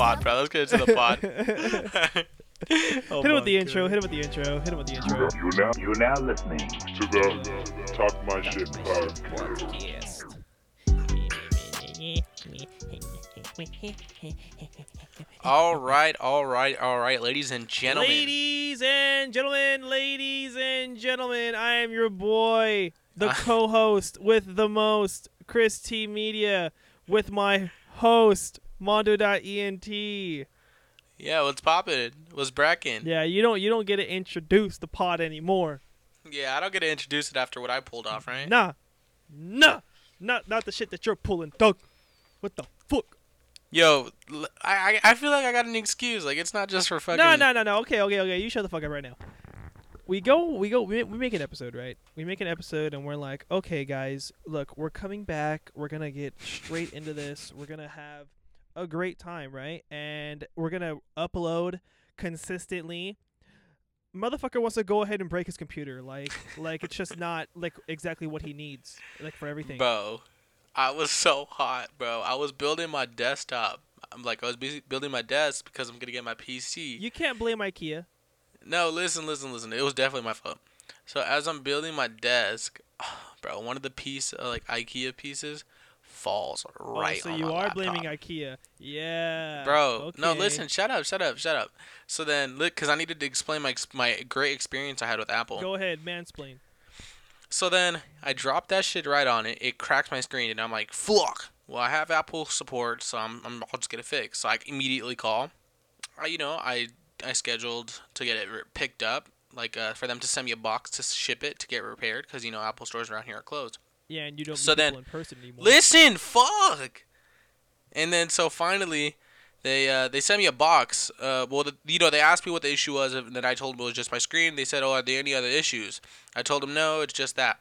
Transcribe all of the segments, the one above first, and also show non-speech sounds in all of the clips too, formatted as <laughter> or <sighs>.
pod, bro. Let's get into the pod. <laughs> <laughs> oh Hit him with the my intro. Hit him with the intro. Hit him with the intro. You're now you're now listening to the Talk My Shit podcast. All right, all right, all right, ladies and gentlemen. Ladies and gentlemen, ladies and gentlemen, I am your boy, the Uh. <laughs> co-host with the most, Chris T Media, with my host, Mondo.ent. Yeah, what's poppin'? What's brackin'? Yeah, you don't you don't get to introduce the pod anymore. Yeah, I don't get to introduce it after what I pulled off, right? Nah, nah, not not the shit that you're pulling, Doug. What the fuck? Yo, I I feel like I got an excuse. Like it's not just for fucking. No, no, no, no. Okay, okay, okay. You shut the fuck up right now. We go, we go, we, we make an episode, right? We make an episode, and we're like, okay, guys, look, we're coming back. We're gonna get straight into this. We're gonna have a great time, right? And we're gonna upload consistently. Motherfucker wants to go ahead and break his computer, like, <laughs> like it's just not like exactly what he needs, like for everything. Bro, I was so hot, bro. I was building my desktop. I'm like I was busy building my desk because I'm gonna get my PC. You can't blame IKEA. No, listen, listen, listen. It was definitely my fault. So as I'm building my desk, <sighs> bro, one of the piece uh, like IKEA pieces falls right. oh, so you are laptop. blaming IKEA. Yeah. Bro, no, listen, shut up, shut up, shut up. So then, look, because I needed to explain my my great experience I had with Apple. Go ahead, mansplain. So then I dropped that shit right on it. It cracked my screen, and I'm like, fuck. Well, I have Apple support, so I'm, I'm I'll just get it fixed. So I immediately call. I, you know, I I scheduled to get it picked up, like uh, for them to send me a box to ship it to get repaired, because you know Apple stores around here are closed. Yeah, and you don't So then- people in person anymore. Listen, fuck. And then so finally, they uh, they sent me a box. Uh, well, the, you know, they asked me what the issue was, and then I told them it was just my screen. They said, "Oh, are there any other issues?" I told them, "No, it's just that."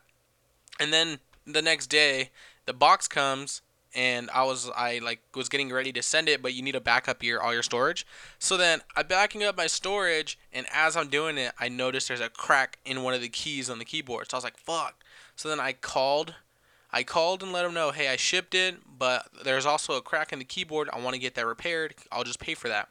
And then the next day, the box comes, and I was I like was getting ready to send it, but you need to back up your all your storage. So then I'm backing up my storage, and as I'm doing it, I noticed there's a crack in one of the keys on the keyboard. So I was like, "Fuck." So then I called I called and let them know, hey, I shipped it, but there's also a crack in the keyboard. I want to get that repaired. I'll just pay for that.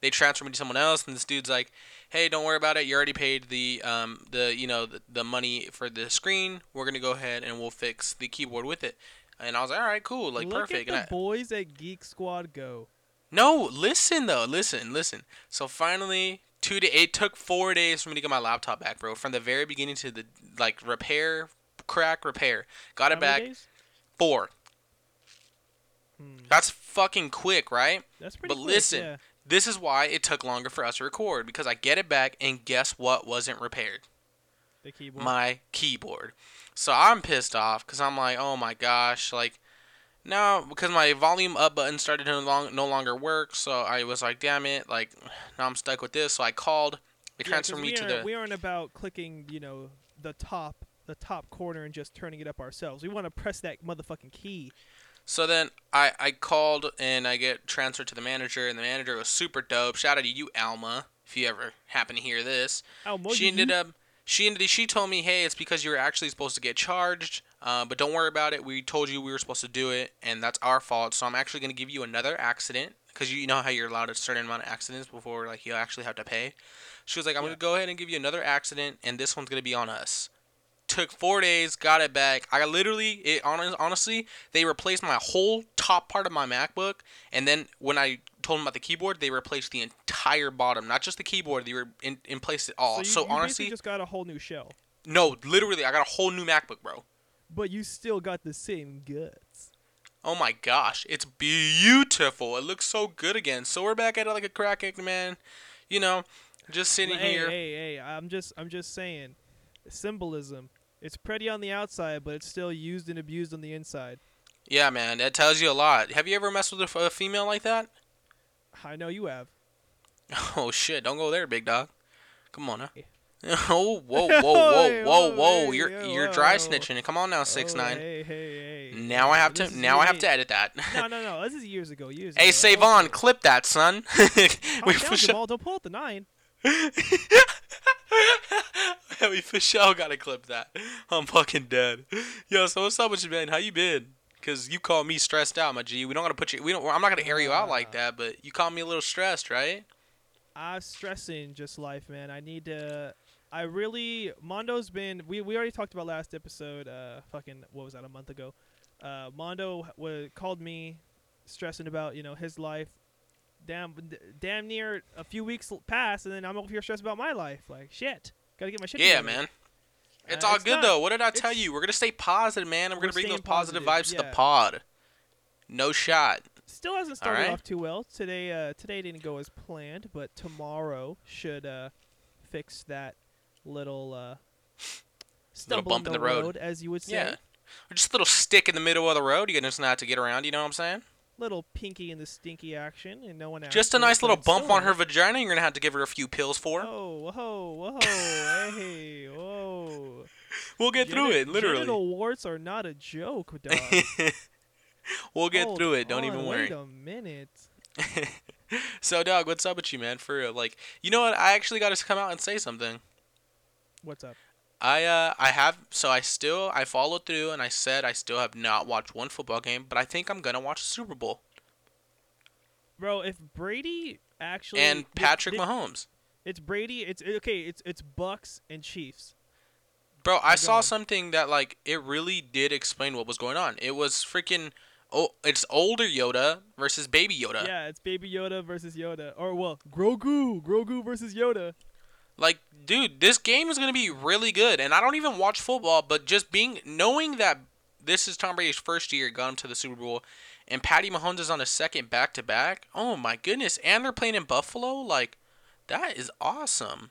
They transfer me to someone else, and this dude's like, hey, don't worry about it. You already paid the um the you know the, the money for the screen. We're gonna go ahead and we'll fix the keyboard with it. And I was like, all right, cool, like Look perfect. at the I, boys at Geek Squad go. no, listen though, listen, listen. So finally, two to It took four days for me to get my laptop back, bro. From the very beginning to the like repair, crack, repair. Got How it back. days? Four. Hmm. That's fucking quick, right? That's pretty. But quick, listen, yeah. This is why it took longer for us to record because I get it back and guess what wasn't repaired? the keyboard. My keyboard. So I'm pissed off because I'm like, oh my gosh, like no, because my volume up button started to no, long, no longer work. So I was like, damn it, like now I'm stuck with this. So I called. They Yeah, transferred me to the. We aren't about clicking, you know, the top, the top corner and just turning it up ourselves. We want to press that motherfucking key. So then I, I called and I get transferred to the manager, and the manager was super dope. Shout out to you, Alma, if you ever happen to hear this. Mo, she ended up she ended she told me hey it's because you were actually supposed to get charged uh, but don't worry about it we told you we were supposed to do it and that's our fault so i'm actually going to give you another accident because you know how you're allowed a certain amount of accidents before like you actually have to pay she was like i'm Yeah. going to go ahead and give you another accident and this one's going to be on us took four days got it back i literally it honestly they replaced my whole top part of my macbook and then when i told them about the keyboard they replaced the entire bottom not just the keyboard they were in, in place it all So, you, so you honestly just got a whole new shell, no, literally, I got a whole new MacBook, bro. but you still got the same guts. Oh my gosh, it's beautiful. It looks so good again. So we're back at it like a crack egg, man. You know, just sitting hey, here. hey, hey! I'm just, I'm just saying, symbolism. It's pretty on the outside, but it's still used and abused on the inside. Yeah, man, that tells you a lot. Have you ever messed with a, f- a female like that? I know you have. <laughs> Oh shit, don't go there, big dog. Come on, huh? <laughs> Oh, <laughs> whoa, whoa, whoa, whoa, whoa! You're you're dry snitching. Come on now, six Oh, nine. Hey, hey, hey. Now I have to now I have to edit that. No, no, no. This is years ago. Years hey. Savon, clip that, son. We down, Jamal. Don't pull out the nine. <laughs> we for sure gotta clip that. I'm fucking dead. Yo, so what's up with you, man? How you been? Cause you call me stressed out, my G. We don't gotta put you. We don't. I'm not gonna air you out like that, but you call me a little stressed, right? I'm stressing just life, man. I need to. I really Mondo's been. We we already talked about last episode. Uh, fucking what was that? A month ago. Uh, Mondo was called me, stressing about you know his life. Damn, damn near a few weeks pass, and then I'm over here stressed about my life. Like shit, gotta get my shit. Yeah, together. man. It's Uh, all it's good not- though. What did I tell you? We're gonna stay positive, man. and We're, We're gonna bring those positive, positive, vibes to the pod. No shot. Still hasn't started Alright. off too well. Today, uh, today didn't go as planned, but tomorrow should uh, fix that little uh, <laughs> stumble bump in the road. as you would say. Yeah. Or just a little stick in the middle of the road. you're just not to get around. You know what I'm saying? Little pinky in the stinky action, and no one asked Just a nice little bump on her vagina. You're gonna have to give her a few pills for. Whoa, whoa, whoa, hey, whoa! We'll get through it, literally. Genital warts are not a joke, dog. <laughs> we'll get Hold through it. Don't on, even Wait worry. a minute. <laughs> so, dog, what's up with you, man? For real. like, you know what? I actually got to come out and say something. What's up? I uh I have so I still I followed through and I said I still have not watched one football game, but I think I'm gonna watch the Super Bowl Bro, if Brady actually and Patrick Mahomes. It's Brady. It's okay. It's it's Bucs and Chiefs. Bro, I saw going. something that like it really did explain what was going on. It was freaking oh, it's older Yoda versus baby Yoda. Yeah, it's Baby Yoda versus Yoda, or well, Grogu, Grogu versus Yoda. Like, dude, this game is gonna be really good, and I don't even watch football, but just being knowing that this is Tom Brady's first year, got him to the Super Bowl, and Patty Mahomes is on a second back to back. Oh my goodness! And they're playing in Buffalo. Like, that is awesome.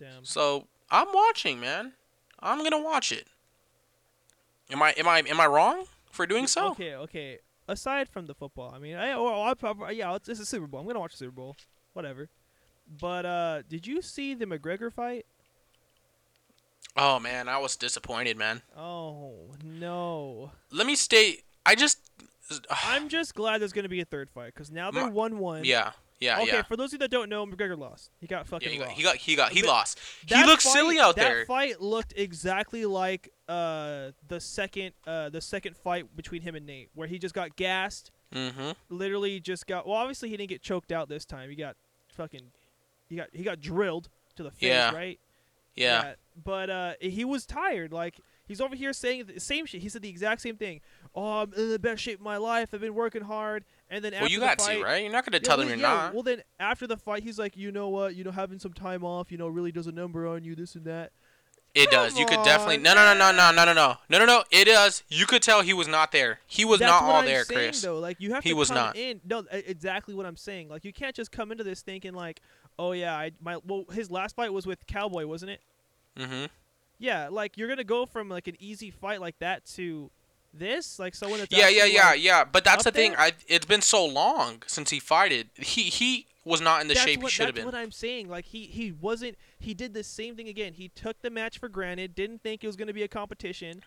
Damn. So I'm watching, man. I'm gonna watch it. Am I am I am I wrong for doing so? Okay, okay. Aside from the football, I mean, I, well, I probably yeah, it's, it's a Super Bowl. I'm gonna watch the Super Bowl, whatever. But uh, did you see the McGregor fight? Oh man, I was disappointed, man. Oh no! Let me state. I just. <sighs> I'm just glad there's gonna be a third fight because now they're one one. Yeah. Yeah. Okay, yeah. for those of you that don't know, McGregor lost. He got Yeah, fucking he got, lost. he got he got he But lost. He That looked fight- silly out that there. fight looked exactly like uh the second uh the second fight between him and Nate, where he just got gassed. Mm-hmm. Literally just got. Well, obviously he didn't get choked out this time. He got fucking. He got he got drilled to the face, Yeah. right? Yeah. yeah. But uh, he was tired. Like he's over here saying the same shit. He said the exact same thing. Oh, I'm in the best shape of my life. I've been working hard. And then Well, after you the got fight, to right. You're not gonna Yeah, tell well, them you're yeah, not. Well, then after the fight, he's like, you know what? You know, having some time off, you know, really does a number on you. This and that. It does. You could definitely. No, no, no, no, no, no, no, no, no, no, no. It does. You could tell he was not there. He was That's not all I'm there, saying, Chris. Though, like you have He to was come not. in. No, exactly what I'm saying. Like you can't just come into this thinking like, oh yeah, I my well his last fight was with Cowboy, wasn't it? Mm-hmm. Yeah, like you're gonna go from like an easy fight like that to this, like someone that's Yeah, yeah, yeah, like- yeah. But that's the up thing. there? I. It's been so long since he fighted. He he was not in the that's shape what, he should have that's been. what I'm saying. Like he he wasn't. He did the same thing again. He took the match for granted. Didn't think it was gonna be a competition.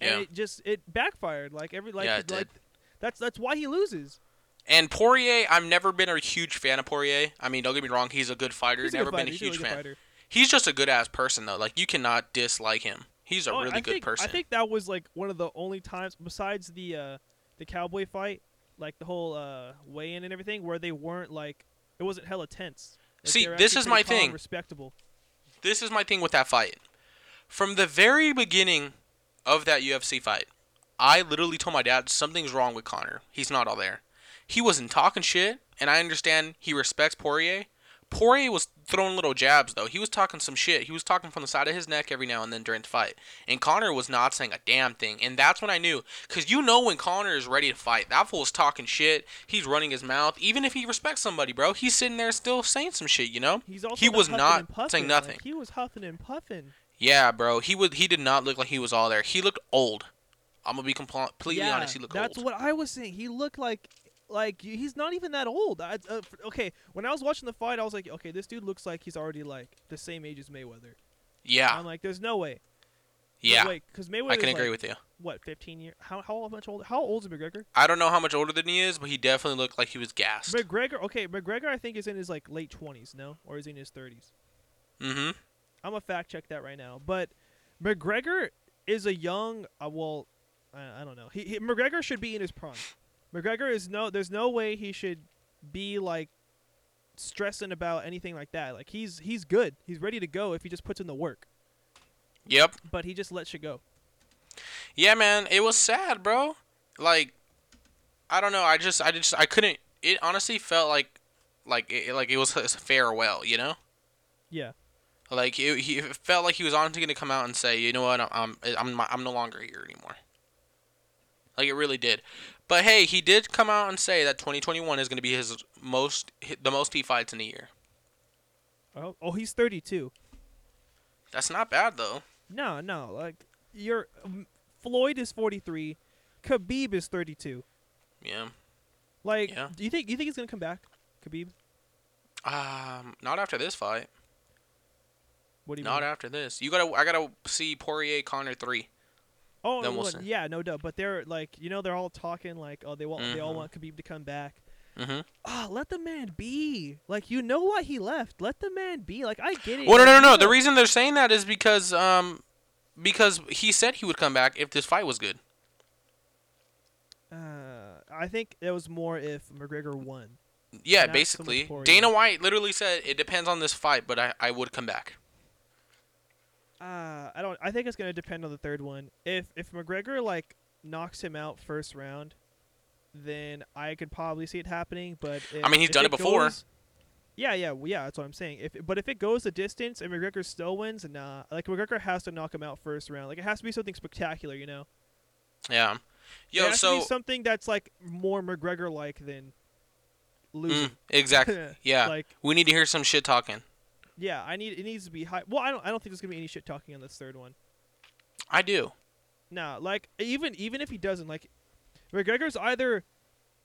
And Yeah. it just it backfired. Like every like Yeah, it like did. that's that's why he loses. And Poirier, I've never been a huge fan of Poirier. I mean, don't get me wrong, he's a good fighter. He's never good been fighter. a He's huge really fan. fighter. He's just a good ass person though. Like you cannot dislike him. He's a Oh, really I good think, person. I think that was like one of the only times besides the uh, the cowboy fight, like the whole uh, weigh-in and everything, where they weren't like it wasn't hella tense. Like, See, this is my thing. Respectable. this is my thing with that fight. From the very beginning of that UFC fight, I literally told my dad something's wrong with Conor. He's not all there. He wasn't talking shit, and I understand he respects Poirier. Poirier was throwing little jabs though. He was talking some shit. He was talking from the side of his neck every now and then during the fight. And Conor was not saying a damn thing. And that's when I knew. Because you know when Conor is ready to fight. That fool's talking shit. He's running his mouth. Even if he respects somebody, bro, he's sitting there still saying some shit, you know? He's also He was not puffing, saying like, nothing. he was huffing and puffing. Yeah, bro. He would. He did not look like he was all there. He looked old. I'm gonna be compl- completely yeah, honest. He looked that's old. what I was saying. He looked like like he's not even that old. I, uh, okay, when I was watching the fight, I was like, okay, this dude looks like he's already like the same age as Mayweather. Yeah, I'm like, there's no way. yeah, Wait, because Mayweather. I can agree with you. What, 15 years? How how much older? How old is McGregor? I don't know how much older than he is, but he definitely looked like he was gassed. McGregor. Okay, McGregor. I think is in his like late 20s. No, or is he in his 30s? Mm-hmm. I'm gonna fact check that right now. But McGregor is a young. Uh, well, I, I don't know. He, he McGregor should be in his prime. McGregor is no. There's no way he should be like stressing about anything like that. Like he's he's good. He's ready to go if he just puts in the work. Yep. But he just lets you go. Yeah, man, it was sad, bro. Like, I don't know. I just, I just, I couldn't. It honestly felt like, like, it, like it was a farewell. You know, Yeah. like it, he it felt like he was honestly gonna come out and say, you know what, I'm, I'm, I'm, I'm no longer here anymore. Like it really did. But hey, he did come out and say that 2021 is gonna be his most, the most he fights in a year. Oh, oh, he's 32. That's not bad though. No, no. Like you're um, Floyd is 43. Khabib is 32. Yeah. Like, Yeah. do you think you think he's gonna come back, Khabib? Um, not after this fight. What do you mean? Not mean? after this. You gotta, I gotta see Poirier Conor three. Oh, Then we'll well, yeah, no doubt. But they're like, you know, they're all talking like, oh, they want, they all Mhm. want Khabib to come back. Mm-hmm. Ah, let the man be. Like, you know why he left. Let the man be. Like, I get it. Well, no, no, no, no. The reason they're saying that is because um, because he said he would come back if this fight was good. Uh, I think it was more if McGregor won. Yeah, basically. Dana White literally said it depends on this fight, but I, I would come back. Uh, I don't. I think it's gonna depend on the third one. If if McGregor like knocks him out first round, then I could probably see it happening. But if, I mean, he's done it before. goes- yeah, yeah, well, yeah. That's what I'm saying. If but if it goes the distance and McGregor still wins, nah. Like McGregor has to knock him out first round. Like it has to be something spectacular, you know. Yeah. it Yo, has to so be something that's like more McGregor like than losing. mm, exactly. <laughs> Yeah. Like we need to hear some shit talking. Yeah, I need it needs to be high. Well, I don't. I don't think there's gonna be any shit talking on this third one. I do. Nah, like even even if he doesn't, like McGregor's either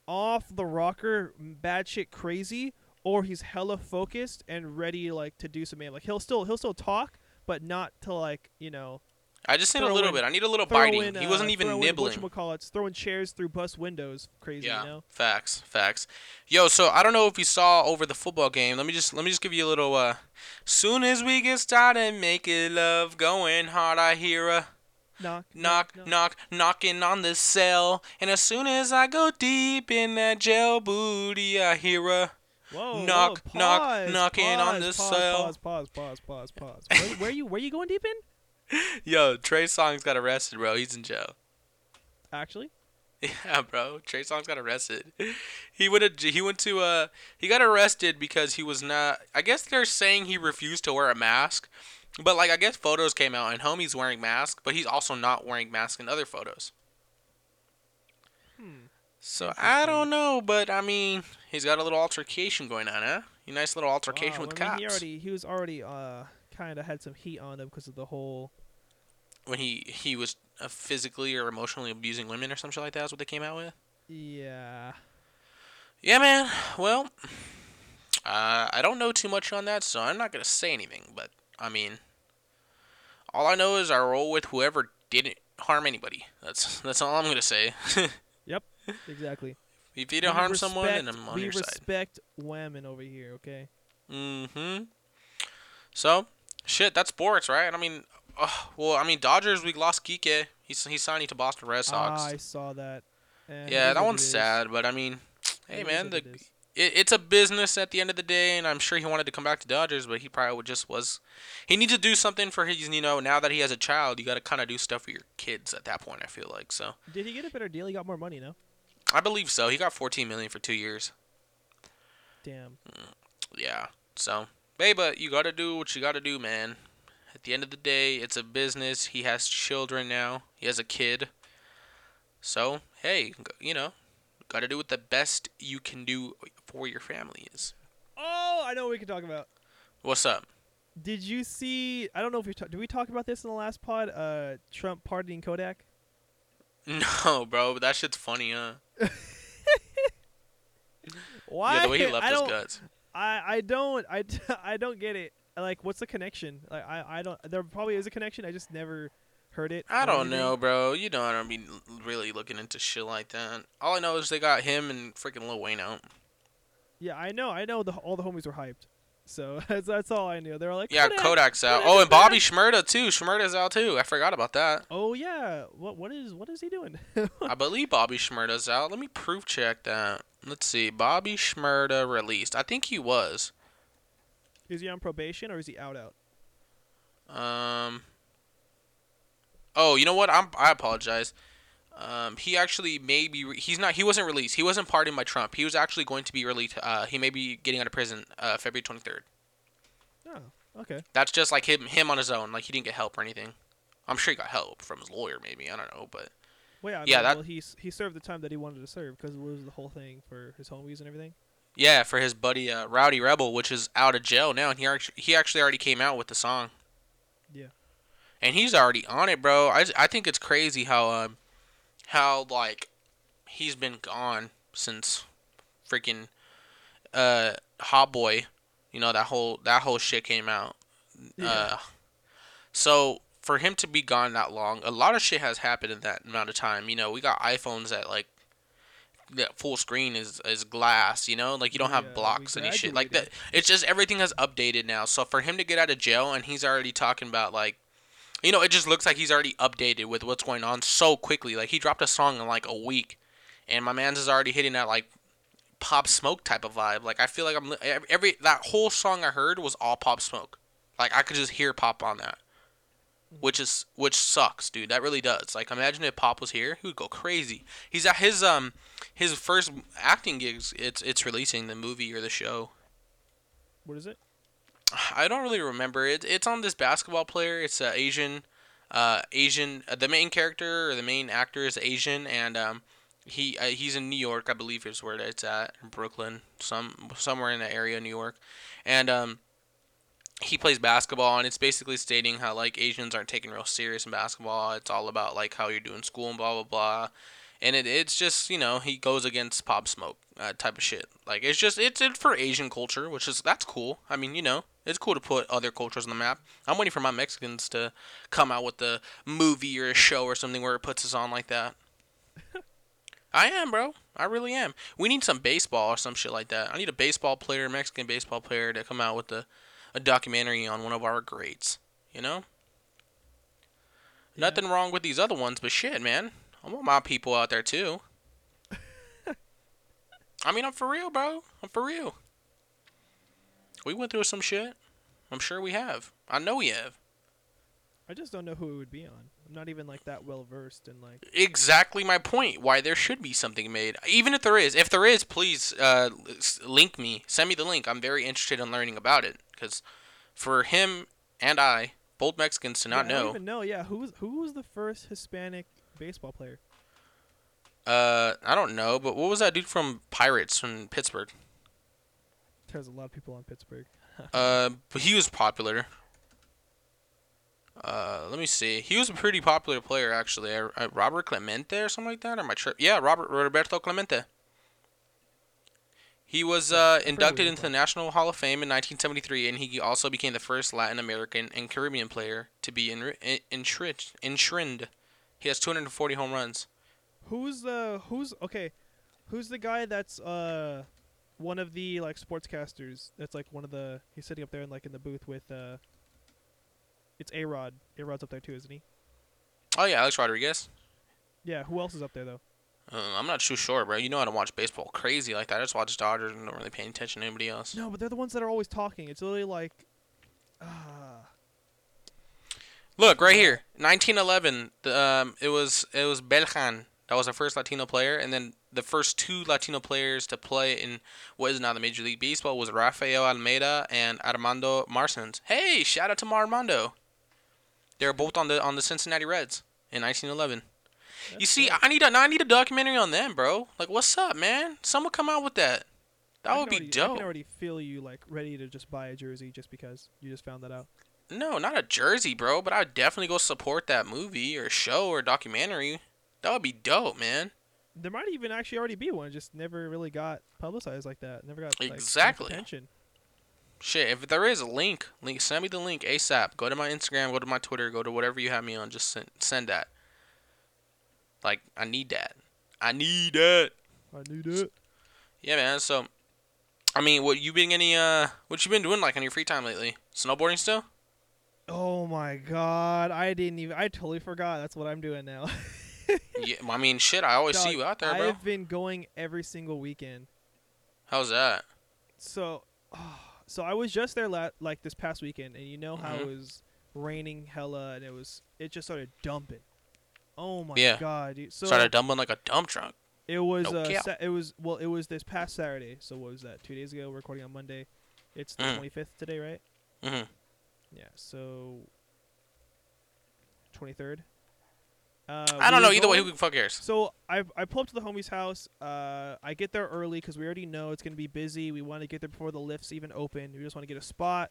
off the rocker, bad shit crazy, or he's hella focused and ready like to do some man. Like he'll still he'll still talk, but not to like you know I just need a little in- bit. I need a little biting. in, he uh, wasn't even throw in nibbling. whatchamacallits, throwing chairs through bus windows, crazy. Yeah, You know? facts, facts. Yo, so I don't know if you saw over the football game. Let me just let me just give you a little. uh Soon as we get started making love, going hard, I hear a Knock, knock, knock, knocking on the cell. And as soon as I go deep in that jail booty, I hear a Whoa, knock, whoa, knock, pause, knocking on the pause, cell. Pause, pause, pause, pause, pause. Where, where you where you going deep in? <laughs> yo. Trey Songz got arrested, bro. He's in jail. Actually, <laughs> Yeah, bro. Trey Songz got arrested. <laughs> He went to he went to uh he got arrested because he was not. I guess they're saying he refused to wear a mask, but like I guess photos came out and homie's wearing mask, but he's also not wearing mask in other photos. Hmm. So I don't know, but I mean he's got a little altercation going on, huh? A nice little altercation wow, with I mean, cops He already he was already uh kind of had some heat on him because of the whole when he he was uh, physically or emotionally abusing women or some shit like that. That's what they came out with. yeah. Yeah, man. Well, uh, I don't know too much on that, so I'm not gonna say anything. But I mean, all I know is I roll with whoever didn't harm anybody. That's that's all I'm gonna say. <laughs> Yep. Exactly. if you didn't We harm someone, then I'm on your side. We respect women over here, okay? Mm-hmm. So, shit, that's sports, right? I mean, uh, well, I mean, Dodgers. We lost Kike. He's he's signing to Boston Red Sox. Ah, I saw that. It yeah, that one's sad, but I mean, hey, It man, the it it, it's a business at the end of the day, and I'm sure he wanted to come back to Dodgers, but he probably would just was. He needs to do something for his, you know, now that he has a child, you got to kind of do stuff for your kids at that point. I feel like so. Did he get a better deal? He got more money, no? I believe so. He got 14 million for two years. Damn. Yeah. So, hey, but you got to do what you got to do, man. At the end of the day, it's a business. He has children now. He has a kid. So, hey, you know, got to do what the best you can do for your family is. Oh, I know what we can talk about. What's up? Did you see? I don't know if we ta- did we talk about this in the last pod? Uh, Trump pardoning Kodak. <laughs> No, bro, but that shit's funny, huh? <laughs> Why? Yeah, the way he left I his guts. I I don't I, <laughs> I don't get it. Like, what's the connection? Like, I I don't. There probably is a connection. I just never heard it. I don't anything. know, bro. You know I don't be really looking into shit like that. All I know is they got him and freaking Lil Wayne out. Yeah, I know. I know. The all the homies were hyped. So <laughs> that's that's all I knew. They were like, Yeah, Kodak. Kodak's out. Kodak Oh, and Bobby. Shmurda too. Shmurda's out too. I forgot about that. Oh yeah. What what is what is he doing? <laughs> I believe Bobby Shmurda's out. Let me proof check that. Let's see. Bobby Shmurda released. I think he was. Is he on probation or is he out out? Um. Oh, you know what? I'm. I apologize. Um, he actually may be. Re- he's not. He wasn't released. He wasn't pardoned by Trump. He was actually going to be released. Uh, he may be getting out of prison. Uh, February 23rd. Oh, okay. That's just like him. Him on his own. Like he didn't get help or anything. I'm sure he got help from his lawyer. Maybe I don't know, but Well, yeah. I Yeah, mean, that- well, he he served the time that he wanted to serve because it was the whole thing for his homies and everything. Yeah, for his buddy uh, Rowdy Rebel, which is out of jail now, and he actually he actually already came out with the song. Yeah. and he's already on it, bro. I, I think it's crazy how um how like he's been gone since freaking uh Hot Boy, you know that whole that whole shit came out. Yeah. Uh, so for him to be gone that long, a lot of shit has happened in that amount of time. You know, we got iPhones that like that full screen is is glass. You know, like you don't have we blocks and shit like that. It's just everything has updated now. So for him to get out of jail and he's already talking about like, you know, it just looks like he's already updated with what's going on so quickly. Like he dropped a song in like a week, and my man's is already hitting that like pop smoke type of vibe. Like I feel like I'm every that whole song I heard was all pop smoke. Like I could just hear pop on that, which is which sucks, dude. That really does. Like imagine if Pop was here, he would go crazy. He's at his um his first acting gigs. It's it's releasing the movie or the show. What is it? I don't really remember. It, it's on this basketball player. It's uh, Asian, uh, Asian. Uh, the main character or the main actor is Asian, and um, he uh, he's in New York, I believe is where it's at, in Brooklyn, some somewhere in the area of New York, and um, he plays basketball, and it's basically stating how like Asians aren't taken real serious in basketball. It's all about like how you're doing school and blah blah blah. And it, it's just you know he goes against Pop Smoke uh, type of shit. Like it's just it's it for Asian culture, which is that's cool. I mean you know it's cool to put other cultures on the map. I'm waiting for my Mexicans to come out with a movie or a show or something where it puts us on like that. <laughs> I am, bro. I really am. We need some baseball or some shit like that. I need a baseball player, Mexican baseball player, to come out with a, a documentary on one of our greats. You know? Yeah. Nothing wrong with these other ones, but shit, man. I want my people out there too. <laughs> I mean, I'm for real, bro. I'm for real. We went through some shit. I'm sure we have. I know we have. I just don't know who it would be on. Not even like that well versed in like. Exactly my point. Why there should be something made. Even if there is. If there is, please uh, link me. Send me the link. I'm very interested in learning about it. Because for him and I, both Mexicans, to not Yeah, I don't know. even know. Yeah, who was who was the first Hispanic baseball player? Uh, I don't know. But what was that dude from Pirates from Pittsburgh? There's a lot of people on Pittsburgh. <laughs> Uh, but he was popular. Uh, let me see. He was a pretty popular player actually. Uh, uh, Robert Clemente or something like that. Or my trip? Yeah, Robert Roberto Clemente. He was uh, inducted into the National Hall of Fame in 1973, and he also became the first Latin American and Caribbean player to be enri- en- enshrined. enshrined. He has 240 home runs. Who's the who's okay? Who's the guy that's uh one of the like sportscasters? That's like one of the he's sitting up there and like in the booth with uh. It's A Rod. A Rod's up there too, isn't he? Oh yeah, Alex Rodriguez. Yeah. Who else is up there though? Uh, I'm not too sure, bro. You know how to watch baseball crazy like that. I just watch Dodgers and don't really pay attention to anybody else. No, but they're the ones that are always talking. It's literally like, ah, Look right here, 1911. The, um, it was it was Bellán that was the first Latino player, and then the first two Latino players to play in what is now the Major League Baseball was Rafael Almeida and Armando Marsans. Hey, shout out to Armando. They were both on the on the Cincinnati Reds in 1911. You see, dope. I need a I need a documentary on them, bro. Like, what's up, man? Someone come out with that. That I would be already, I can already feel you like ready to just buy a jersey just because you just found that out. No, not a jersey, bro. But I'd definitely go support that movie or show or documentary. That would be dope, man. there might even actually already be one. Just never really got publicized like that. Never got like, Exactly. attention. Shit, if there is a link, link send me the link ASAP. Go to my Instagram, go to my Twitter, go to whatever you have me on. Just send send that. Like I need that. I need that. I need it. Yeah, man. So, I mean, what you been any uh, what you been doing like on your free time lately? Snowboarding still? Oh my god, I didn't even. I totally forgot. That's what I'm doing now. <laughs> yeah, I mean, shit. I always see you out there, bro. I've been going every single weekend. How's that? So, <sighs> so I was just there la- like this past weekend, and you know how Mhm. it was raining hella, and it was it just started dumping. Oh my Yeah. god, dude. So Started dumping like a dump truck. it was No uh, sa- it was well, it was this past Saturday. So what was that? Two days ago. We're recording on Monday. It's the Mm. 25th today, right? Mm-hmm. Yeah. So 23rd. Uh, I don't know. Either way, who the fuck cares? so I I pull up to the homie's house. Uh, I get there early because we already know it's gonna be busy. We want to get there before the lifts even open. We just want to get a spot,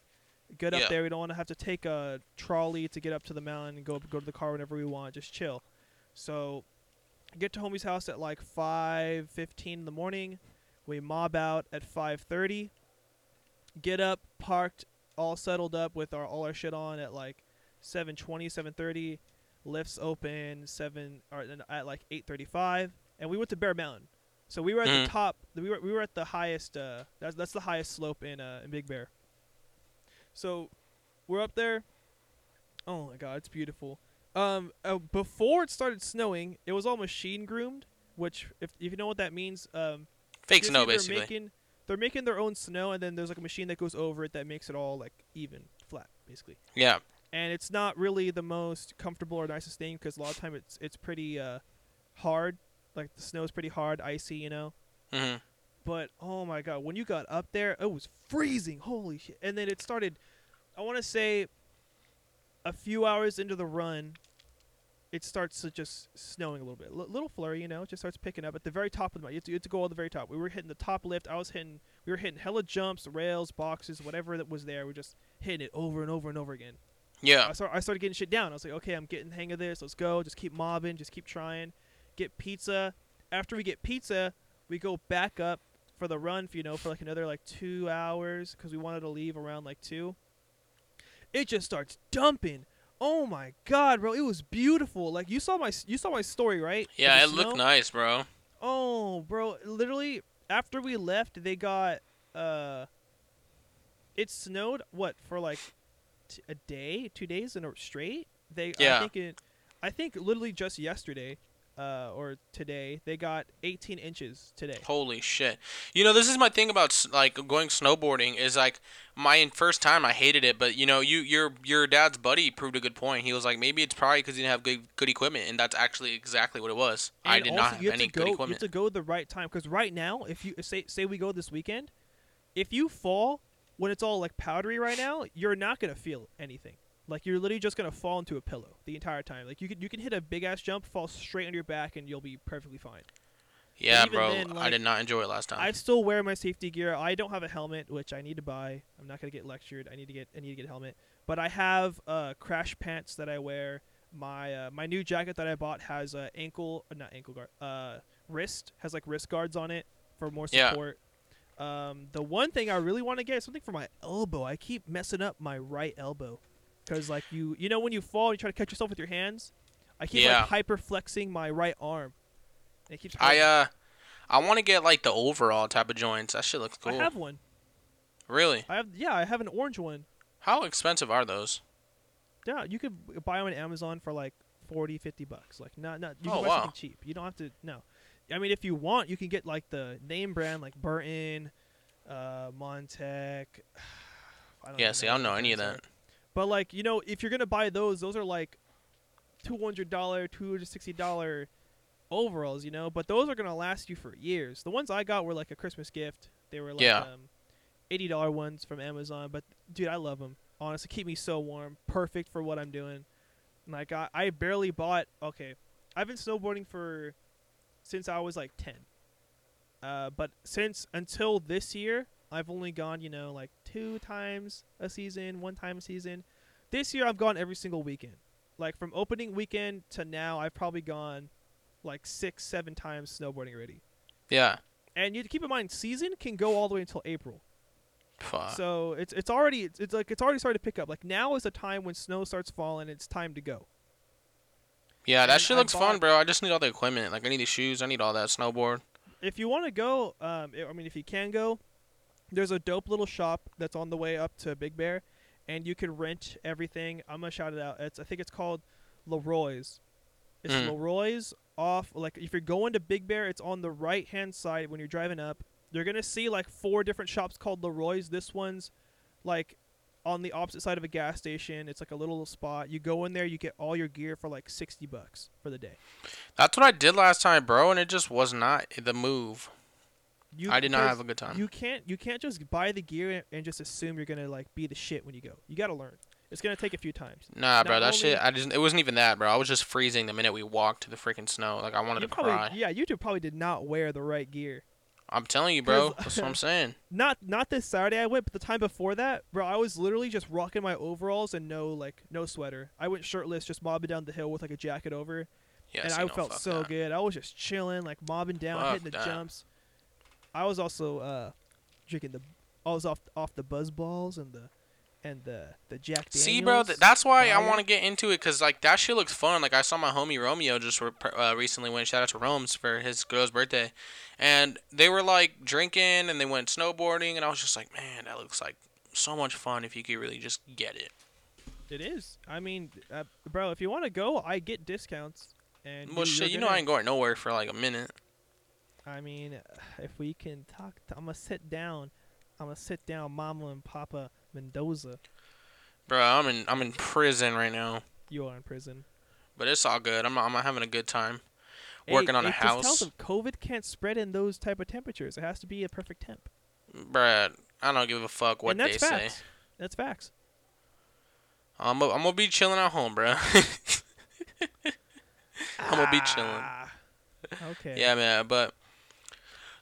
get up Yeah. there. We don't want to have to take a trolley to get up to the mountain and go go to the car whenever we want. Just chill. So, I get to homie's house at like five fifteen in the morning. We mob out at five thirty. Get up, parked, all settled up with our all our shit on at like 7:20, 7:30 lifts open seven or at like 8:35, and we went to Bear Mountain. So we were at Mhm. the top. We were we were at the highest. Uh, that's that's the highest slope in uh in Big Bear. So we're up there. Oh my God, it's beautiful. Um, uh, before it started snowing, it was all machine groomed. Which, if if you know what that means, um, Fake snow, they're basically. Making, they're making their own snow, and then there's like a machine that goes over it that makes it all like even, flat, basically Yeah. And it's not really the most comfortable or nicest thing because a lot of time it's it's pretty uh, hard. Like the snow is pretty hard, icy, you know. Mhm. But oh my god, when you got up there, it was freezing. Holy shit! And then it started. I want to say. A few hours into the run, it starts to just snowing a little bit. L- little flurry, you know, it just starts picking up at the very top of the mountain. You have, to, you have to go all the very top. We were hitting the top lift. I was hitting. We were hitting hella jumps, rails, boxes, whatever that was there. We are just hitting it over and over and over again. Yeah. I, start, I started getting shit down. I was like, okay, I'm getting the hang of this. Let's go. Just keep mobbing. Just keep trying. Get pizza. After we get pizza, we go back up for the run. For, you know, for like another like two hours because we wanted to leave around like two. It just starts dumping. Oh my god, bro! It was beautiful. Like you saw my you saw my story, right? Yeah, it looked nice, bro. Oh, bro! Literally, after we left, they got uh. It snowed what for like t- a day, two days in a straight. They I think it, I think literally just yesterday, uh, or today they got 18 inches today. Holy shit. You know, this is my thing about like going snowboarding is like my first time I hated it, but you know, you your your dad's buddy proved a good point. He was like maybe it's probably cuz you didn't have good good equipment and that's actually exactly what it was. I did not have have any go, good You have to go the right time because right now, if you say say we go this weekend, if you fall when it's all like powdery right now, you're not gonna feel anything. Like you're literally just gonna fall into a pillow the entire time. Like you can you can hit a big ass jump, fall straight on your back, and you'll be perfectly fine. yeah, bro. then, I did not enjoy it last time. I still wear my safety gear. I don't have a helmet, which I need to buy. I'm not gonna get lectured. I need to get I need to get a helmet. But I have uh, crash pants that I wear. My uh, my new jacket that I bought has uh, ankle uh, not ankle guard uh, wrist has like wrist guards on it for more support. Yeah. Um, the one thing I really want to get is something for my elbow. I keep messing up my right elbow because like you you know when you fall and you try to catch yourself with your hands. I keep Yeah. like hyper flexing my right arm. It keeps I hurting. uh I want to get like the overall type of joints. That shit looks cool. I have one. really? I have yeah, I have an orange one. How expensive are those? Yeah, you could buy them on Amazon for like 40, 50 bucks. Like not not you Oh, can buy wow. something cheap. You don't have to no. I mean if you want, you can get like the name brand like Burton, uh Montec. <sighs> I don't Yeah, see, I don't know any of that. are. But like, you know, if you're going to buy those, those are like $200, $260 overalls, you know, but those are going to last you for years. The ones I got were like a Christmas gift. They were like Yeah. um, $80 ones from Amazon, but dude, I love them. Honestly, keep me so warm. Perfect for what I'm doing. Like I, I barely bought. Okay, I've been snowboarding for since I was like 10. Uh, but since until this year, I've only gone, you know, like two times a season, one time a season. This year, I've gone every single weekend. Like from opening weekend to now, I've probably gone like six, seven times snowboarding already. Yeah. And you keep in mind, season can go all the way until April. Fuck. So it's it's already it's, it's like it's already started to pick up. Like now is the time when snow starts falling. It's time to go. Yeah, that and shit I looks fun, bro. I just need all the equipment. Like I need the shoes. I need all that snowboard. If you want to go, um, I I mean, if you can go, there's a dope little shop that's on the way up to Big Bear, and you can rent everything. I'm gonna shout it out. It's I think it's called Leroy's. It's Mm. Leroy's off. Like if you're going to Big Bear, it's on the right hand side when you're driving up. You're gonna see like four different shops called Leroy's. This one's like on the opposite side of a gas station. It's like a little spot. You go in there, you get all your gear for like sixty bucks for the day. That's what I did last time, bro, and it just was not the move. You, I did not have a good time. You can't you can't just buy the gear and just assume you're gonna like be the shit when you go. You gotta learn. It's gonna take a few times. Nah, bro, not that shit. I just. It wasn't even that, bro. I was just freezing the minute we walked to the freaking snow. Like I wanted to probably, cry. yeah, you two probably did not wear the right gear. I'm telling you, bro. That's what I'm <laughs> saying. Not not this Saturday I went, but the time before that, bro, I was literally just rocking my overalls and no like no sweater. I went shirtless, just mobbing down the hill with like a jacket over, Yeah. and I no, felt so that. good. I was just chilling, like mobbing down, Fuck hitting the that. jumps. I was also uh drinking the, I was off off the buzz balls and the and the the Jack Daniels. See, bro, th- that's why I want to get into it, cause like that shit looks fun. Like I saw my homie Romeo just re- uh, recently went shout out to Rome's for his girl's birthday, and they were like drinking and they went snowboarding, and I was just like, man, that looks like so much fun if you could really just get it. It is. I mean, uh, bro, if you want to go, I get discounts. And Well, you- shit, you're know I ain't going nowhere for like a minute. I mean, if we can talk, I'm gonna sit down. I'm gonna sit down, Mama and Papa Mendoza. Bro, I'm in I'm in prison right now, You are in prison. but it's all good. I'm I'm having a good time Hey, working on a just tell house. them COVID can't spread in those type of temperatures. It has to be a perfect temp. Bruh, I don't give a fuck what they that's say. facts. That's facts. I'm i I'm gonna be chilling at home, bro. <laughs> I'm gonna be chilling. Ah. Okay. Yeah, man. But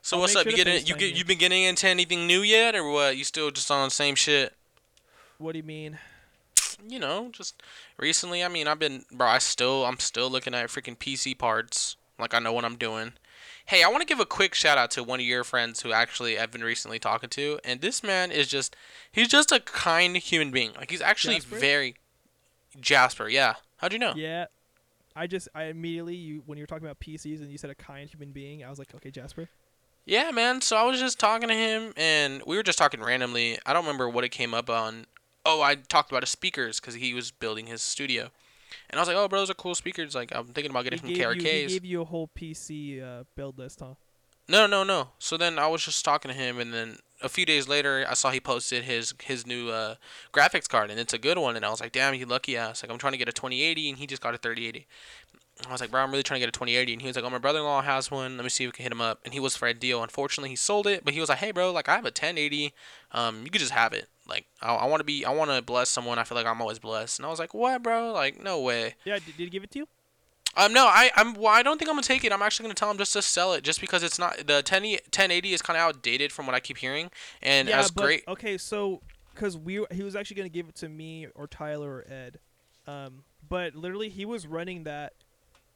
so I'll what's up? sure You getting you get you. you been getting into anything new yet, or what? You still just on the same shit? What do you mean? You know, just recently. I mean, I've been, bro. I still I'm still looking at freaking PC parts. Like I know what I'm doing. Hey, I want to give a quick shout out to one of your friends who actually I've been recently talking to, and this man is just he's just a kind human being. Like he's actually Jasper? very Jasper. Yeah. How'd you know? Yeah. I just I immediately you when you were talking about PCs and you said a kind human being, I was like, okay, Jasper. Yeah, man. So I was just talking to him, and we were just talking randomly. I don't remember what it came up on. Oh, I talked about his speakers because he was building his studio, and I was like, "Oh, bro, those are cool speakers. Like, I'm thinking about getting he some gave you, he gave you a whole PC uh, build list, huh? No, no, no. So then I was just talking to him, and then a few days later, I saw he posted his his new uh, graphics card, and it's a good one. And I was like, "Damn, you lucky ass!" Like, I'm trying to get a 2080, and he just got a 3080. I was like, bro, I'm really trying to get a 2080. And he was like, oh, my brother-in-law has one. Let me see if we can hit him up. And he was for a deal. Unfortunately, he sold it. But he was like, hey, bro, like I have a 1080. Um, you could just have it. Like, I, I want to be, I want to bless someone. I feel like I'm always blessed. And I was like, what, bro? Like, no way. Yeah, did, did he give it to you? Um, no, I, I'm, well, I don't think I'm gonna take it. I'm actually gonna tell him just to sell it, just because it's not the 10, 1080 is kind of outdated from what I keep hearing. And yeah, as but great, okay, so because we he was actually gonna give it to me or Tyler or Ed, um, but literally he was running that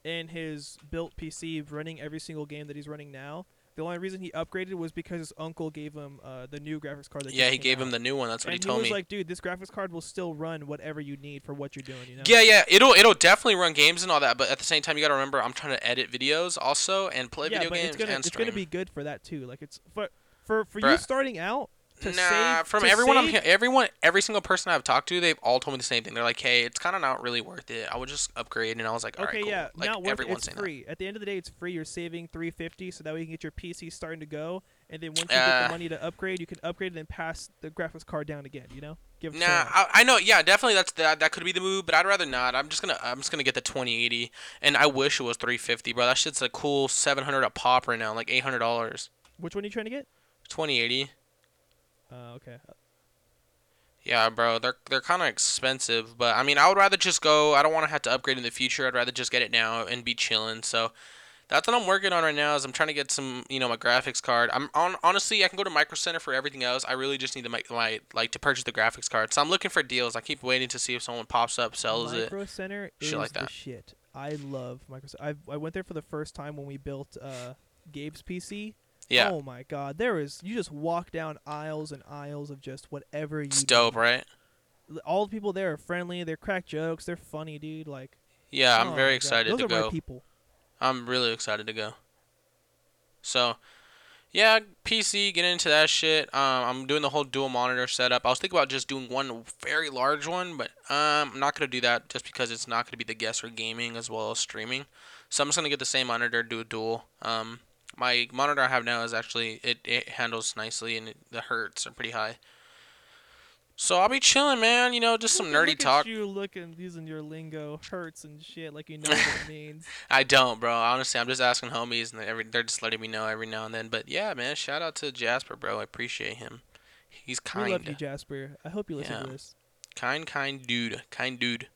in his built PC, running every single game that he's running now. The only reason he upgraded was because his uncle gave him uh, the new graphics card. That yeah, he gave out. him the new one. That's what and he told was me. like, dude, this graphics card will still run whatever you need for what you're doing. You know? Yeah, yeah, it'll it'll definitely run games and all that, but at the same time, you gotta remember I'm trying to edit videos also and play yeah, video but games it's gonna and it's gonna be good for that too. Like it's for for for you starting out. To nah, save, from to everyone I'm save- everyone every single person I've talked to, they've all told me the same thing. They're like, "Hey, it's kind of not really worth it. I would just upgrade." And I was like, "All right, Okay, cool." yeah, Like not worth it. It's free. At the end of the day, it's free. You're saving 350, so that way you can get your PC starting to go, and then once you get Uh, the money to upgrade, you can upgrade and then pass the graphics card down again. You know, give Nah, I, I know. Yeah, definitely. That's that. That could be the move, but I'd rather not. I'm just gonna I'm just gonna get the 2080, and I wish it was 350, bro. That shit's a cool 700 a pop right now, like 800 dollars. Which one are you trying to get? 2080. Uh, okay. Yeah, bro, they're they're kind of expensive, but I mean, I would rather just go. I don't want to have to upgrade in the future. I'd rather just get it now and be chilling. So that's what I'm working on right now. Is I'm trying to get some, you know, my graphics card. I'm on honestly, I can go to Micro Center for everything else. I really just need to make my like to purchase the graphics card. So I'm looking for deals. I keep waiting to see if someone pops up, sells it. Micro Center Shit is like the shit. I love Microsoft. I I went there for the first time when we built uh, Gabe's PC. Yeah, Oh my God, there is you just walk down aisles and aisles of just whatever you. it's dope, need. right? All the people there are friendly. They're crack jokes. They're funny, dude. Like. Yeah, I'm oh very excited Those to are go. my people. I'm really excited to go. So, yeah, PC, get into that shit. Um, I'm doing the whole dual monitor setup. I was thinking about just doing one very large one, but um, I'm not gonna do that just because it's not gonna be the guest for gaming as well as streaming. So I'm just gonna get the same monitor, do a dual. Um, my monitor I have now is actually it, it handles nicely and it, the hertz are pretty high. So I'll be chilling, man. You know, just some Look nerdy look talk. You looking using your lingo, hertz and shit, like you know what it <laughs> means. I don't, bro. Honestly, I'm just asking homies, and every they're just letting me know every now and then. But yeah, man, shout out to Jasper, bro. I appreciate him. He's kind. We love you, Jasper. I hope you listen Yeah. to this. kind, kind dude, kind dude.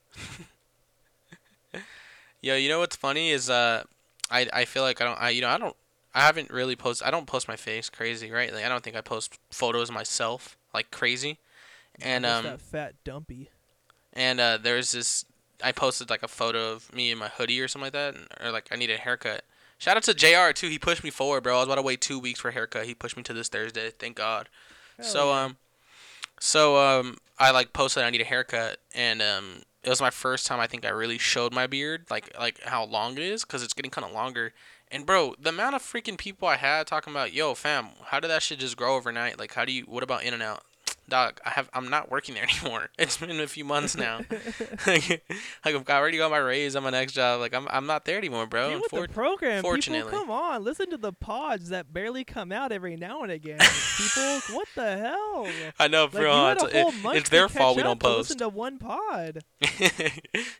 <laughs> Yo, you know what's funny is uh, I I feel like I don't I you know I don't I haven't really post I don't post my face crazy right like I don't think I post photos myself like crazy, and um that fat dumpy. and uh, there's this I posted like a photo of me in my hoodie or something like that, and- or like I need a haircut. Shout out to Jr. too. He pushed me forward, bro. I was about to wait two weeks for a haircut. He pushed me to this Thursday. Thank God. Hell so yeah. um, so um, I like posted I need a haircut, and um, it was my first time I think I really showed my beard, like like how long it is, cause it's getting kind of longer. And bro, the amount of freaking people I had talking about, yo, fam, how did that shit just grow overnight? Like, how do you? What about In and Out? Dog, I have I'm not working there <laughs> anymore. It's been a few months now. <laughs> <laughs> like I've already got my raise on my next job. Like I'm I'm not there anymore, bro. Get with Unfor- the program, fortunately. people. Come on, listen to the pods that barely come out every now and again. people, what the hell? I know, Like bro. you had it's, a whole it- it's their fault we don't up to post. Listen to one pod.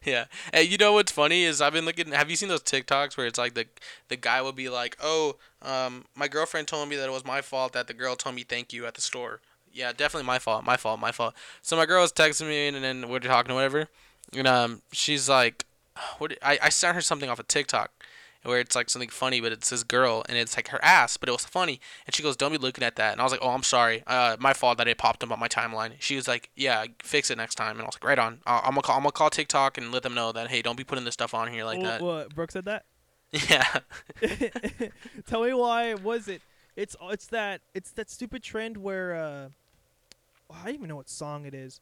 yeah. Hey, you know what's funny is I've been looking. Have you seen those TikToks where it's like the the guy will be like, "Oh, um, my girlfriend told me that it was my fault that the girl told me thank you at the store." Yeah, definitely my fault. My fault. My fault. So my girl was texting me and then we're talking or whatever, and um, she's like, "What?" I I sent her something off of TikTok. Where it's like something funny, but it's this girl, and it's like her ass, but it was funny. And she goes, "Don't be looking at that." And I was like, "Oh, I'm sorry. Uh, my fault that it popped up on my timeline." She was like, "Yeah, fix it next time." And I was like, "Right on. I'll, I'm gonna call. I'm gonna call TikTok and let them know that hey, don't be putting this stuff on here like that." What? Brooke said that. <laughs> <laughs> Yeah. Tell me why was it? It's it's that it's that stupid trend where uh, I don't even know what song it is.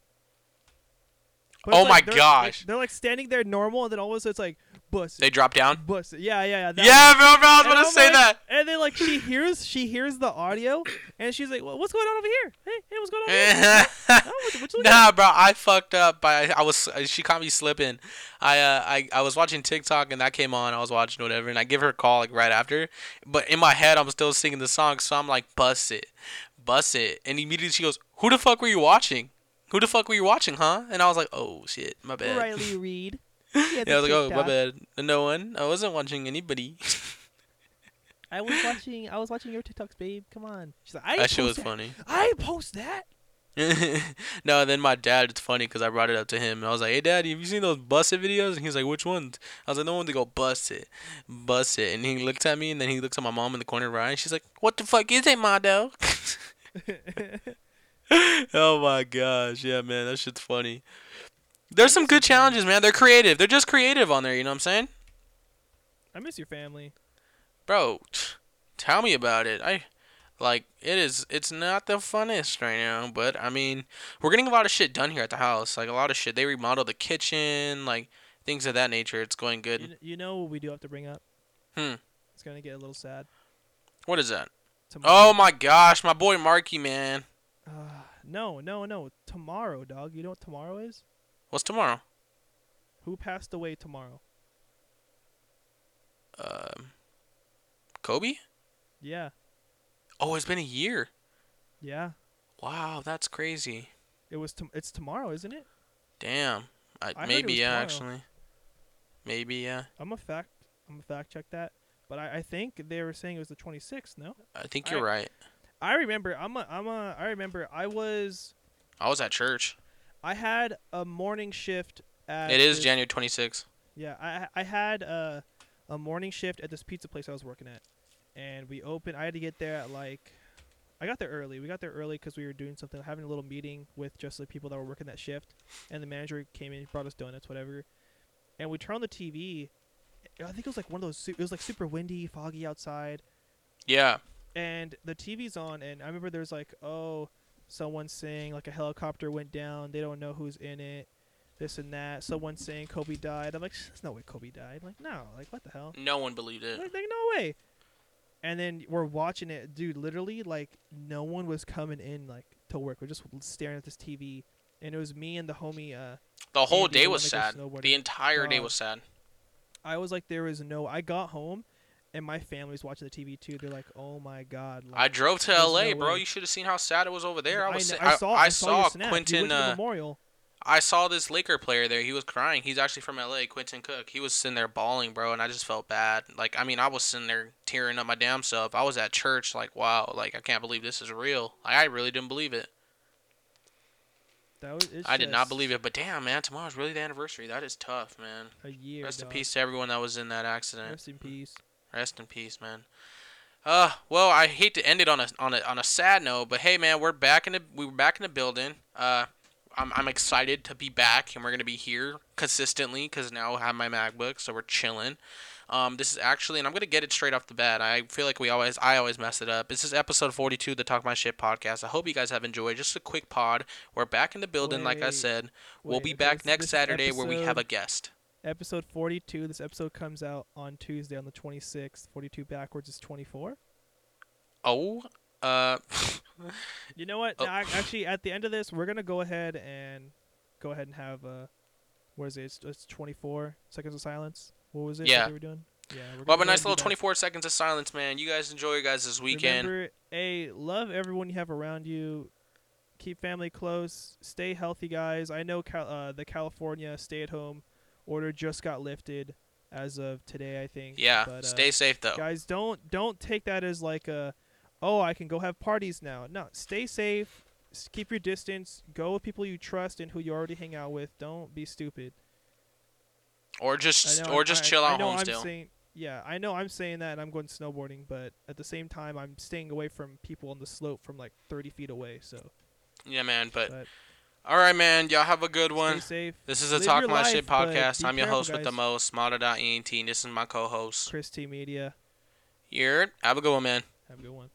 But Oh like my they're- gosh. They're, they're like standing there normal, and then all of a sudden it's like bust, They drop down. bust. Yeah, yeah, yeah. Yeah, one. bro, bro. I was And gonna I'm say like- that. And then like she hears she hears the audio, and she's like, well, "What's going on over here? Hey, hey, what's going on?" Over here? <laughs> Oh, what, what nah, at?" bro, I fucked up. By I was she caught me slipping. I uh I, I was watching TikTok and that came on. I was watching whatever, and I give her a call like right after. But in my head, I'm still singing the song, so I'm like, bust it, bust it, and immediately she goes, "Who the fuck were you watching? Who the fuck were you watching, huh?" And I was like, "Oh shit, my bad." Riley <laughs> Reed. Yeah, I was like, "Oh, my bad. No one. I wasn't watching anybody." I was watching. I was watching your TikToks, babe. Come on. She's like, I that shit was post funny. I post that. <laughs> no, and then my dad, it's funny because I brought it up to him. I was like, hey, dad, have you seen those bust it videos? And he's like, which ones? I was like, the one to go bust it. Bust it. And he looked at me, and then he looks at my mom in the corner of her eye, and she's like, what the fuck is it, Mondo? <laughs> oh my gosh. Yeah, man, that shit's funny. There's some good challenges, man. They're creative. They're just creative on there, you know what I'm saying? I miss your family. Bro, tell me about it. I like it is it's not the funnest right now, but I mean, we're getting a lot of shit done here at the house. Like a lot of shit. They remodeled the kitchen, like things of that nature. It's going good. kn- you know what we do have to bring up? Hmm. It's gonna get a little sad. What is that? Tomorrow. Oh my gosh, my boy Marky, man. Uh, no, no, no. Tomorrow, dog. You know what tomorrow is? What's tomorrow? Who passed away tomorrow? Um Kobe? Yeah, Oh, it's been a year. yeah. Wow, that's crazy. It was. It's tomorrow, isn't it? Damn. I, I maybe yeah, tomorrow. actually. Maybe yeah. I'm a fact. I'm a fact check that. But I, I think they were saying it was the 26th. No, I think you're right. I remember. I'm a. I'm a. I remember. I was. I was at church. I had a morning shift at. It is this- January 26th. Yeah, I I had a a morning shift at this pizza place I was working at, and we opened. I had to get there at like, I got there early. We got there early because we were doing something, having a little meeting with just the people that were working that shift, and the manager came in, brought us donuts, whatever, and we turned on the TV, eh, I think it was like one of those. su- It was like super windy, foggy outside, Yeah. and the TV's on, and I remember there's like, oh, someone's saying like a helicopter went down. They don't know who's in it. This and that. Someone's saying Kobe died. I'm like, there's no way Kobe died. like, no, like what the hell? No one believed it. Like, like no way. And then we're watching it, dude. Literally, like no one was coming in like to work. We're just staring at this TV, and it was me and the homie. Uh, The whole Andy day was sad. The entire day was sad. I was like, there was no. I got home, and my family was watching the TV too. They're like, oh my god. Like, I drove to LA, no bro. way. You should have seen how sad it was over there. I was. kn- si- I, saw. I I saw, saw Quentin. went to the Uh, memorial. I saw this Laker player there. He was crying. He's actually from LA, Quentin Cook. He was sitting there bawling, bro, and I just felt bad. Like, I mean, I was sitting there tearing up my damn self. I was at church, like, wow, like I can't believe this is real. Like, I really didn't believe it. That was. I did not believe it. But damn, man, tomorrow's really the anniversary. That is tough, man. A year. Rest in peace to everyone that was in that accident. Rest in peace. Rest in peace, man. Uh, well, I hate to end it on a on a on a sad note, but hey, man, we're back in the we were back in the building. Uh, I'm I'm excited to be back, and we're gonna be here consistently because now I have my MacBook, so we're chilling. Um, this is actually, and I'm gonna get it straight off the bat. I feel like we always, I always mess it up. This is episode 42 of the Talk My Shit podcast. I hope you guys have enjoyed. Just a quick pod. We're back in the building, like I Wait, said. we'll wait, be back next Saturday where we have a guest. Episode 42. This episode comes out on Tuesday on the 26th. 42 backwards is 24. Oh, uh, You know what? Oh. Actually, at the end of this, we're gonna go ahead and go ahead and have uh, what is it? It's, it's 24 seconds of silence. What was it? Yeah. They were doing. Yeah. We're well, a nice little 24 seconds of silence, man. You guys enjoy your guys this weekend. Remember, a love everyone you have around you. Keep family close. Stay healthy, guys. I know Cal- uh, the California stay-at-home order just got lifted as of today. I think. Yeah, But, uh, stay safe though. guys don't don't take that as like a oh i can go have parties now no stay safe keep your distance go with people you trust and who you already hang out with don't be stupid Or just know or I- just I- chill I out know home I'm still. saying, yeah i know i'm saying that and i'm going snowboarding but at the same time i'm staying away from people on the slope from like 30 feet away so Yeah, man. But but all right, man. Y'all have a good one. stay safe This is a Live Talk My life, Shit podcast. I'm your careful, host with the guys. most, Mata.ent. This is my co-host. chris t media Here, have a good one, man. have a good one